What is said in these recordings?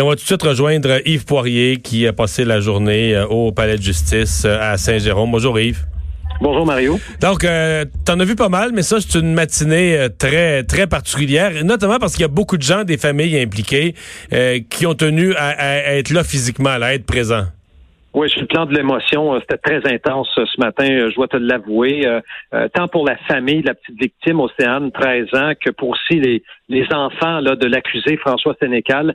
Et on va tout de suite rejoindre Yves Poirier qui a passé la journée euh, au Palais de justice euh, à Saint-Jérôme. Bonjour Yves. Bonjour Mario. Donc, euh, t'en as vu pas mal, mais ça, c'est une matinée euh, très très particulière, notamment parce qu'il y a beaucoup de gens, des familles impliquées, qui ont tenu à, être là physiquement, à être présents. Oui, sur le plan de l'émotion, c'était très intense ce matin, je dois te l'avouer. tant pour la famille, la petite victime, Océane, 13 ans, que pour aussi les, les enfants là, de l'accusé François Sénécal.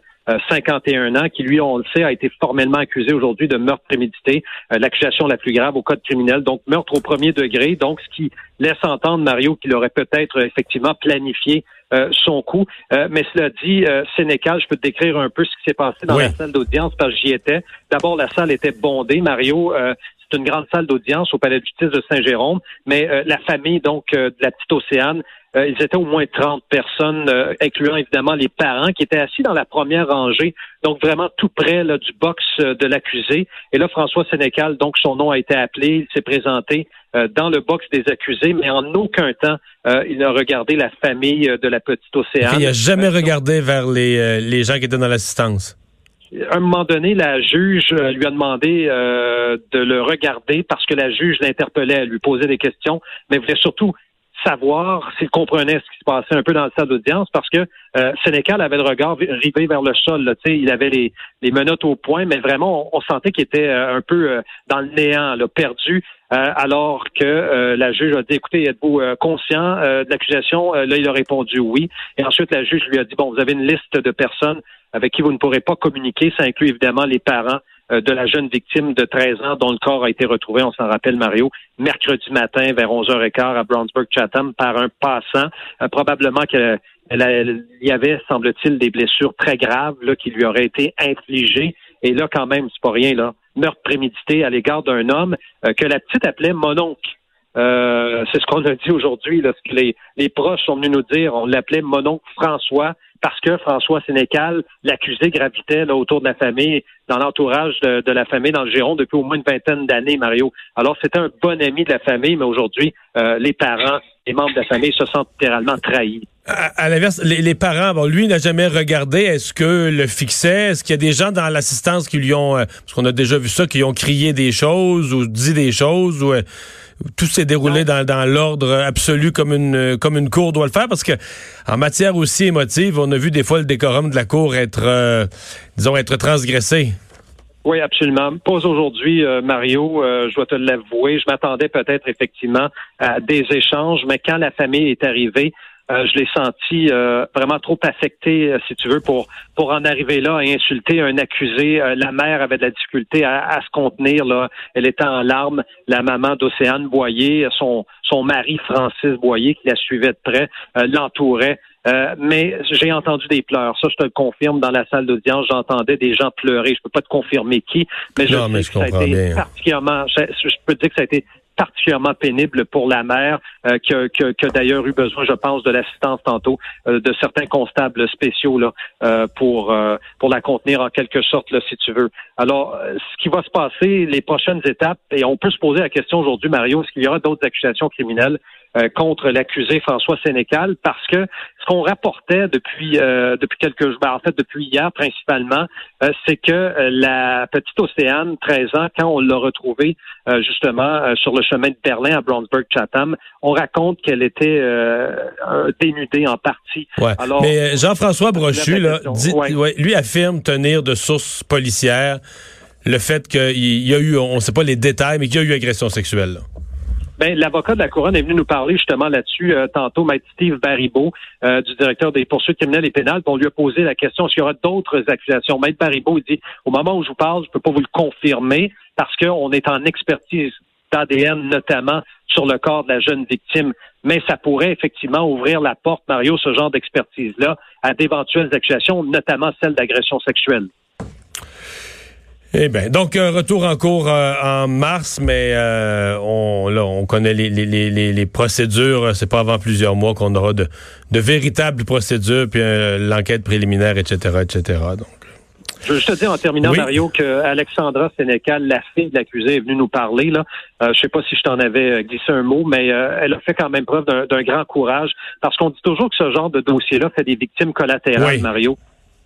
51 euh, ans, qui lui, on le sait, a été formellement accusé aujourd'hui de meurtre prémédité, euh, l'accusation la plus grave au code criminel, donc meurtre au premier degré, donc ce qui laisse entendre Mario qu'il aurait peut-être effectivement planifié euh, son coup. mais cela dit, Sénécal, je peux te décrire un peu ce qui s'est passé dans la salle d'audience parce que j'y étais. D'abord, la salle était bondée, Mario. C'est une grande salle d'audience au Palais de justice de Saint-Jérôme, mais la famille donc de la petite Océane euh, ils étaient au moins 30 personnes, euh, incluant évidemment les parents qui étaient assis dans la première rangée, donc vraiment tout près là, du box euh, de l'accusé. Et là, François Sénécal, donc son nom a été appelé, il s'est présenté dans le box des accusés, mais en aucun temps il n'a regardé la famille de la petite Océane. Il n'a jamais regardé vers les, les gens qui étaient dans l'assistance un moment donné, la juge lui a demandé de le regarder parce que la juge l'interpellait, lui posait des questions, mais voulait surtout savoir s'il comprenait ce qui se passait un peu dans le salle d'audience parce que euh, Sénécal avait le regard rivé vers le sol. Là, il avait les, les menottes au point, mais vraiment, on, sentait qu'il était euh, un peu euh, dans le néant, là, perdu, alors que la juge a dit, écoutez, êtes-vous conscient de l'accusation? là, il a répondu oui. Et ensuite, la juge lui a dit, bon, vous avez une liste de personnes avec qui vous ne pourrez pas communiquer. Ça inclut évidemment les parents euh, de la jeune victime de 13 ans dont le corps a été retrouvé, on s'en rappelle Mario, mercredi matin vers 11h15 à Brownsburg-Chatham par un passant. Euh, probablement qu'il y avait, semble-t-il, des blessures très graves là, qui lui auraient été infligées. Et là, quand même, c'est pas rien, là, meurtre prémédité à l'égard d'un homme euh, que la petite appelait Mononc. c'est ce qu'on a dit aujourd'hui, lorsque les, les proches sont venus nous dire, on l'appelait Mononc François, parce que François Sénécal, l'accusé, gravitait là, autour de la famille, dans l'entourage de, la famille dans le Giron depuis au moins une vingtaine d'années, Mario. Alors, c'était un bon ami de la famille, mais aujourd'hui, euh, les parents, les membres de la famille se sentent littéralement trahis. À, l'inverse, les, parents, bon, lui n'a jamais regardé. Est-ce que le fixait? Est-ce qu'il y a des gens dans l'assistance qui lui ont, euh, parce qu'on a déjà vu ça, qui ont crié des choses ou dit des choses ou euh, tout s'est déroulé dans, dans l'ordre absolu comme une comme une cour doit le faire parce que en matière aussi émotive, on a vu des fois le décorum de la cour être euh, disons être transgressé. Oui, absolument. Pas aujourd'hui, euh, Mario, euh, je dois te l'avouer. Je m'attendais peut-être effectivement à des échanges, mais quand la famille est arrivée, euh, je l'ai senti euh, vraiment trop affecté, euh, si tu veux, pour pour en arriver là et insulter un accusé. la mère avait de la difficulté à, se contenir. Là, elle était en larmes. La maman d'Océane Boyer, son son mari Francis Boyer, qui la suivait de près, l'entourait. mais j'ai entendu des pleurs. Ça, je te le confirme. Dans la salle d'audience, j'entendais des gens pleurer. Je peux pas te confirmer qui, mais je, sais que ça a été particulièrement. Je, je, peux te dire que ça a été particulièrement pénible pour la mère, euh, qui a, d'ailleurs eu besoin, je pense, de l'assistance tantôt euh, de certains constables spéciaux là, euh, pour pour la contenir en quelque sorte, là, si tu veux. Alors, ce qui va se passer, les prochaines étapes, et on peut se poser la question aujourd'hui, Mario, est-ce qu'il y aura d'autres accusations criminelles? Euh, contre l'accusé François Sénécal parce que ce qu'on rapportait depuis euh, depuis quelques jours, ben, en fait depuis hier principalement, euh, c'est que la petite Océane, 13 ans, quand on l'a retrouvée justement sur le chemin de Berlin à Brownsburg-Chatham, on raconte qu'elle était dénudée en partie. Alors, Mais Jean-François Brochu, là, dit, lui affirme tenir de sources policières le fait qu'il y a eu, on ne sait pas les détails, mais qu'il y a eu agression sexuelle. Là. Ben, l'avocat de la couronne est venu nous parler justement là-dessus euh, tantôt, Maître Steve Baribeau, euh, du directeur des poursuites criminelles et pénales. On lui a posé la question s'il y aura d'autres accusations. Maître Baribeau dit au moment où je vous parle, je peux pas vous le confirmer parce qu'on est en expertise d'ADN notamment sur le corps de la jeune victime. Mais ça pourrait effectivement ouvrir la porte, Mario, ce genre d'expertise-là, à d'éventuelles accusations, notamment celle d'agression sexuelle. Eh bien, donc un retour en cours euh, en mars, mais euh, on, là, on connaît les, les, les, les procédures. C'est pas avant plusieurs mois qu'on aura de, de véritables procédures, puis euh, l'enquête préliminaire, etc., etc. Donc. Je veux juste te dire en terminant, Mario, que Alexandra Sénécal, la fille de l'accusé, est venue nous parler. Là. Euh, je sais pas si je t'en avais glissé un mot, mais elle a fait quand même preuve d'un grand courage, parce qu'on dit toujours que ce genre de dossier-là fait des victimes collatérales, Mario.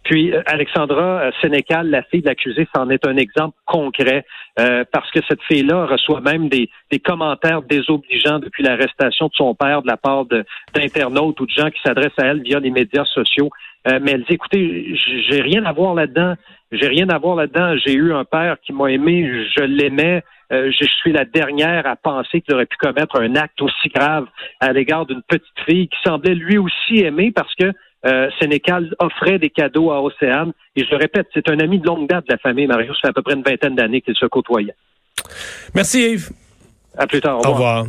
Puis Alexandra Sénécal, la fille de l'accusé, c'en est un exemple concret parce que cette fille-là reçoit même des, commentaires désobligeants depuis l'arrestation de son père de la part d'internautes ou de gens qui s'adressent à elle via les médias sociaux. mais elle dit, écoutez, j'ai rien à voir là-dedans. J'ai rien à voir là-dedans. J'ai eu un père qui m'a aimé, je l'aimais. Euh, je suis la dernière à penser qu'il aurait pu commettre un acte aussi grave à l'égard d'une petite fille qui semblait lui aussi aimer parce que euh, Sénécal offrait des cadeaux à Océane. Et je le répète, c'est un ami de longue date de la famille. Mario, ça fait à peu près une vingtaine d'années qu'il se côtoyait. Merci Yves. À plus tard. Au revoir.